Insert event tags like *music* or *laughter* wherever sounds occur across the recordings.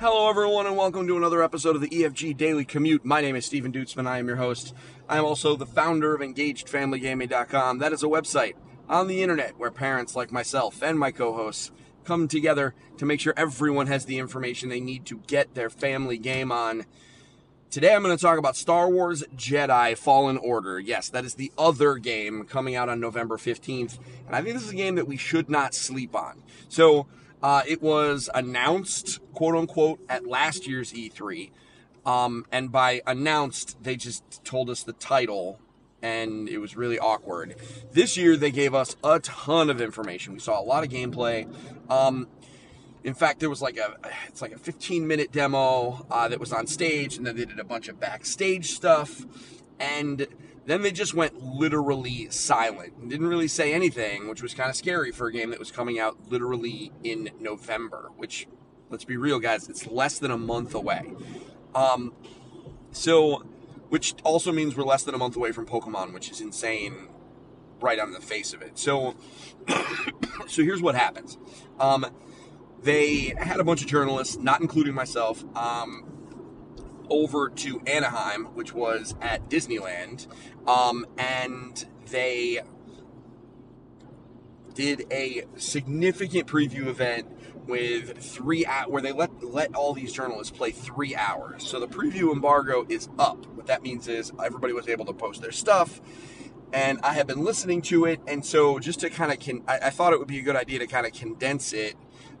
Hello, everyone, and welcome to another episode of the EFG Daily Commute. My name is Stephen Duetzmann. I am your host. I am also the founder of EngagedFamilyGaming.com. That is a website on the internet where parents like myself and my co hosts come together to make sure everyone has the information they need to get their family game on. Today, I'm going to talk about Star Wars Jedi Fallen Order. Yes, that is the other game coming out on November 15th, and I think this is a game that we should not sleep on. So, uh, it was announced, quote unquote, at last year's E3. Um, and by announced, they just told us the title, and it was really awkward. This year, they gave us a ton of information. We saw a lot of gameplay. Um, in fact, there was like a it's like a 15 minute demo uh, that was on stage, and then they did a bunch of backstage stuff, and then they just went literally silent and didn't really say anything, which was kind of scary for a game that was coming out literally in November, which, let's be real, guys, it's less than a month away. Um, so, which also means we're less than a month away from Pokemon, which is insane right on the face of it. So, *coughs* so here's what happens. Um, they had a bunch of journalists, not including myself, um, over to Anaheim, which was at Disneyland, um, and they did a significant preview event with three out where they let let all these journalists play three hours. So the preview embargo is up. What that means is everybody was able to post their stuff, and I have been listening to it. And so just to kind of, con- I, I thought it would be a good idea to kind of condense it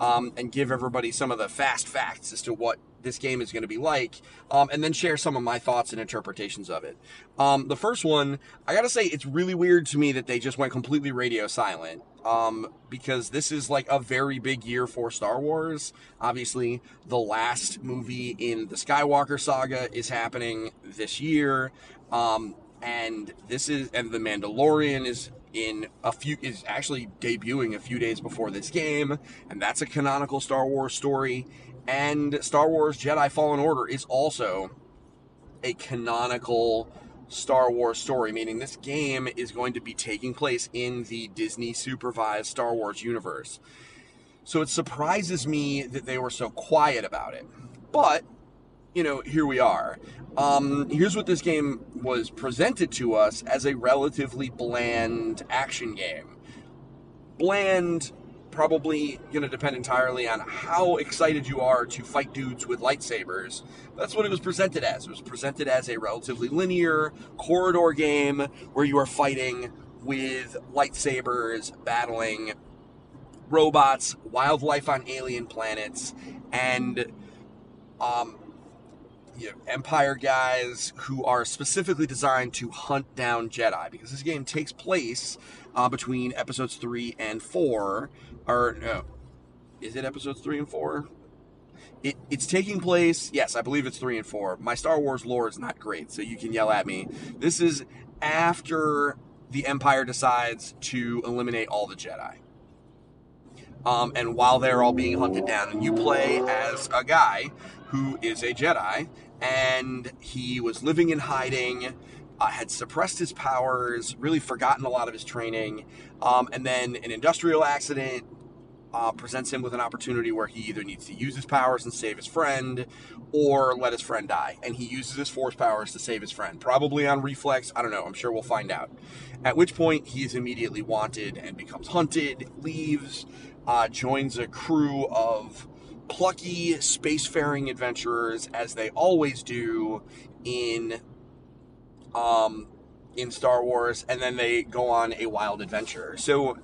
um, and give everybody some of the fast facts as to what this game is going to be like, um, and then share some of my thoughts and interpretations of it. Um, the first one, I gotta say, it's really weird to me that they just went completely radio silent. Um, because this is like a very big year for Star Wars. Obviously, the last movie in the Skywalker saga is happening this year. Um, and this is, and The Mandalorian is in a few is actually debuting a few days before this game, and that's a canonical Star Wars story. And Star Wars Jedi Fallen Order is also a canonical Star Wars story, meaning this game is going to be taking place in the Disney supervised Star Wars universe. So it surprises me that they were so quiet about it. But, you know, here we are. Um, here's what this game was presented to us as a relatively bland action game. Bland, probably going to depend entirely on how excited you are to fight dudes with lightsabers. That's what it was presented as. It was presented as a relatively linear corridor game where you are fighting with lightsabers, battling robots, wildlife on alien planets, and um, you know, Empire guys who are specifically designed to hunt down Jedi because this game takes place uh, between episodes three and four. Or no, is it episodes three and four? It, it's taking place. Yes, I believe it's three and four. My Star Wars lore is not great, so you can yell at me. This is after the Empire decides to eliminate all the Jedi. Um, and while they're all being hunted down, and you play as a guy who is a Jedi, and he was living in hiding, uh, had suppressed his powers, really forgotten a lot of his training, um, and then an industrial accident uh, presents him with an opportunity where he either needs to use his powers and save his friend or let his friend die. And he uses his force powers to save his friend, probably on reflex. I don't know. I'm sure we'll find out. At which point, he is immediately wanted and becomes hunted, leaves, uh, joins a crew of plucky spacefaring adventurers as they always do in um in Star Wars and then they go on a wild adventure. So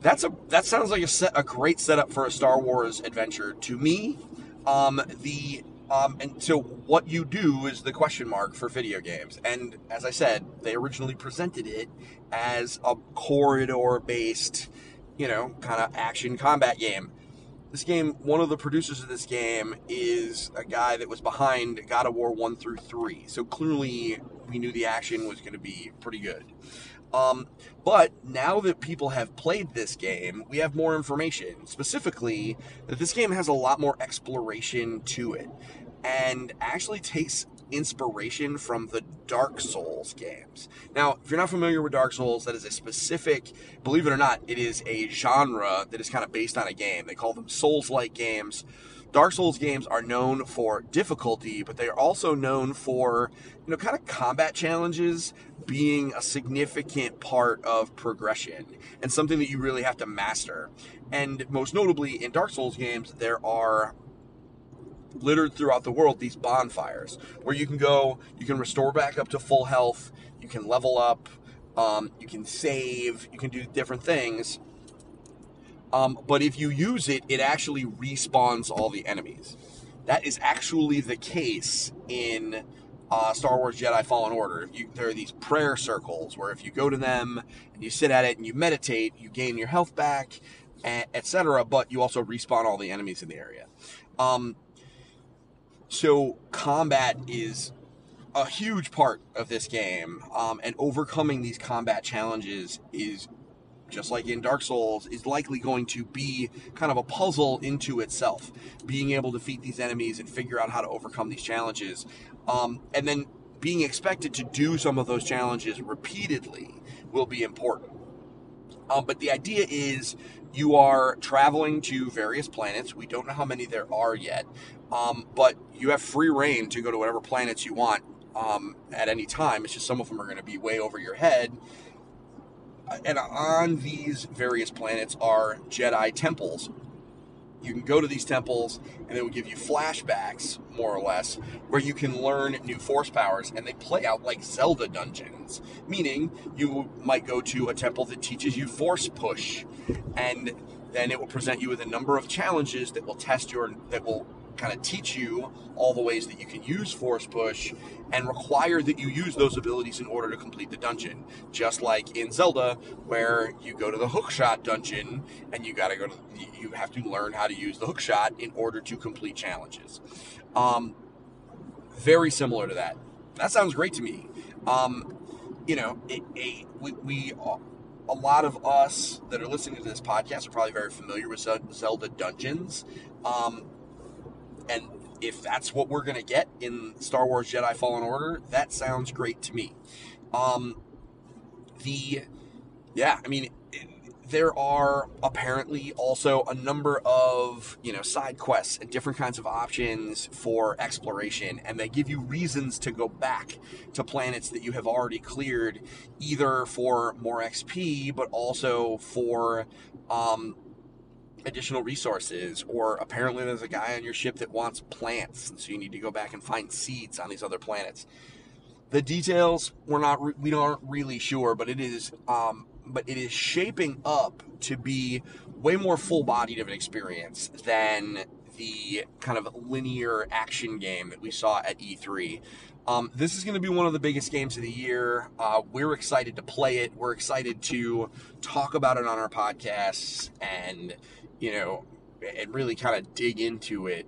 that's a that sounds like a set, a great setup for a Star Wars adventure to me. Um the um, and so what you do is the question mark for video games. And as I said, they originally presented it as a corridor based, you know, kind of action combat game. This game, one of the producers of this game is a guy that was behind God of War 1 through 3. So clearly, we knew the action was going to be pretty good. Um, but now that people have played this game, we have more information. Specifically, that this game has a lot more exploration to it and actually takes inspiration from the Dark Souls games. Now, if you're not familiar with Dark Souls, that is a specific, believe it or not, it is a genre that is kind of based on a game. They call them Souls like games. Dark Souls games are known for difficulty, but they are also known for, you know, kind of combat challenges being a significant part of progression and something that you really have to master. And most notably in Dark Souls games, there are littered throughout the world these bonfires where you can go, you can restore back up to full health, you can level up, um, you can save, you can do different things. Um, but if you use it, it actually respawns all the enemies. That is actually the case in uh, Star Wars Jedi Fallen Order. You, there are these prayer circles where if you go to them and you sit at it and you meditate, you gain your health back, etc. But you also respawn all the enemies in the area. Um, so combat is a huge part of this game, um, and overcoming these combat challenges is just like in Dark Souls, is likely going to be kind of a puzzle into itself. Being able to defeat these enemies and figure out how to overcome these challenges, um, and then being expected to do some of those challenges repeatedly will be important. Um, but the idea is you are traveling to various planets. We don't know how many there are yet, um, but you have free reign to go to whatever planets you want um, at any time. It's just some of them are going to be way over your head. And on these various planets are Jedi temples. You can go to these temples, and they will give you flashbacks, more or less, where you can learn new force powers, and they play out like Zelda dungeons. Meaning, you might go to a temple that teaches you force push, and then it will present you with a number of challenges that will test your that will kind of teach you all the ways that you can use Force Push and require that you use those abilities in order to complete the dungeon. Just like in Zelda, where you go to the hookshot dungeon and you got to go to, you have to learn how to use the hookshot in order to complete challenges. Um, very similar to that. That sounds great to me. Um, you know, it, it, we, we a lot of us that are listening to this podcast are probably very familiar with Zelda Dungeons. Um, and if that's what we're going to get in Star Wars Jedi Fallen Order, that sounds great to me. Um, the, yeah, I mean, there are apparently also a number of you know side quests and different kinds of options for exploration and they give you reasons to go back to planets that you have already cleared either for more xp but also for um, additional resources, or apparently there's a guy on your ship that wants plants, and so you need to go back and find seeds on these other planets. The details we're not re- we aren't really sure, but it is um, but it is shaping up to be way more full-bodied of an experience than the kind of linear action game that we saw at E3. Um, this is going to be one of the biggest games of the year. Uh, we're excited to play it. We're excited to talk about it on our podcasts and you know, and really kind of dig into it.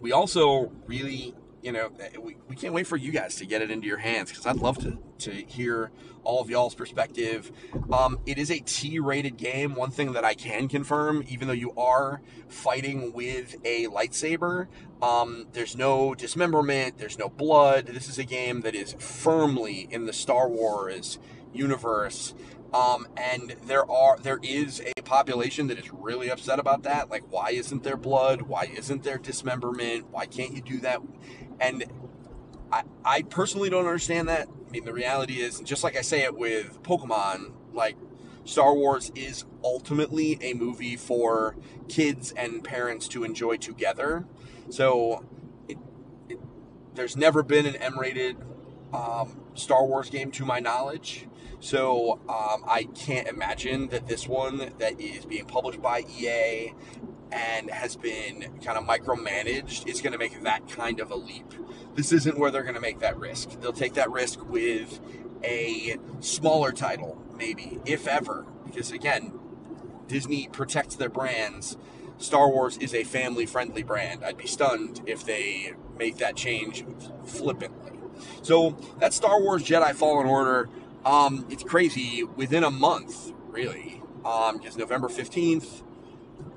We also really, you know, we, we can't wait for you guys to get it into your hands because I'd love to, to hear all of y'all's perspective. Um, it is a T rated game. One thing that I can confirm, even though you are fighting with a lightsaber, um, there's no dismemberment, there's no blood. This is a game that is firmly in the Star Wars universe um, and there are there is a population that is really upset about that. Like, why isn't there blood? Why isn't there dismemberment? Why can't you do that? And I, I personally don't understand that. I mean, the reality is, just like I say it with Pokemon, like Star Wars is ultimately a movie for kids and parents to enjoy together. So, it, it, there's never been an M-rated um, Star Wars game, to my knowledge. So um, I can't imagine that this one that is being published by EA and has been kind of micromanaged is going to make that kind of a leap. This isn't where they're going to make that risk. They'll take that risk with a smaller title, maybe, if ever. Because again, Disney protects their brands. Star Wars is a family friendly brand. I'd be stunned if they make that change flippantly. So that's Star Wars Jedi Fallen Order. Um, it's crazy. Within a month, really, um, because November 15th,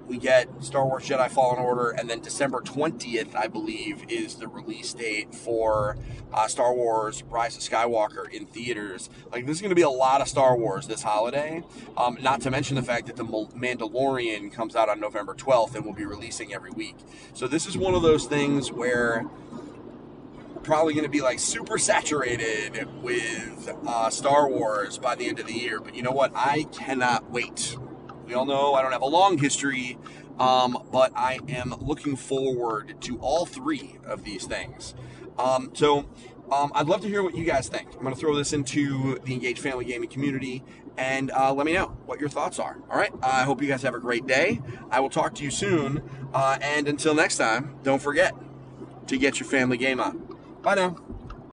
we get Star Wars Jedi Fallen Order, and then December 20th, I believe, is the release date for uh, Star Wars Rise of Skywalker in theaters. Like, there's going to be a lot of Star Wars this holiday. Um, not to mention the fact that The Mandalorian comes out on November 12th and will be releasing every week. So, this is one of those things where probably going to be like super saturated with uh, Star Wars by the end of the year. But you know what? I cannot wait. We all know I don't have a long history, um, but I am looking forward to all three of these things. Um, so um, I'd love to hear what you guys think. I'm going to throw this into the Engaged Family Gaming community and uh, let me know what your thoughts are. All right. I hope you guys have a great day. I will talk to you soon. Uh, and until next time, don't forget to get your family game on. Bye now.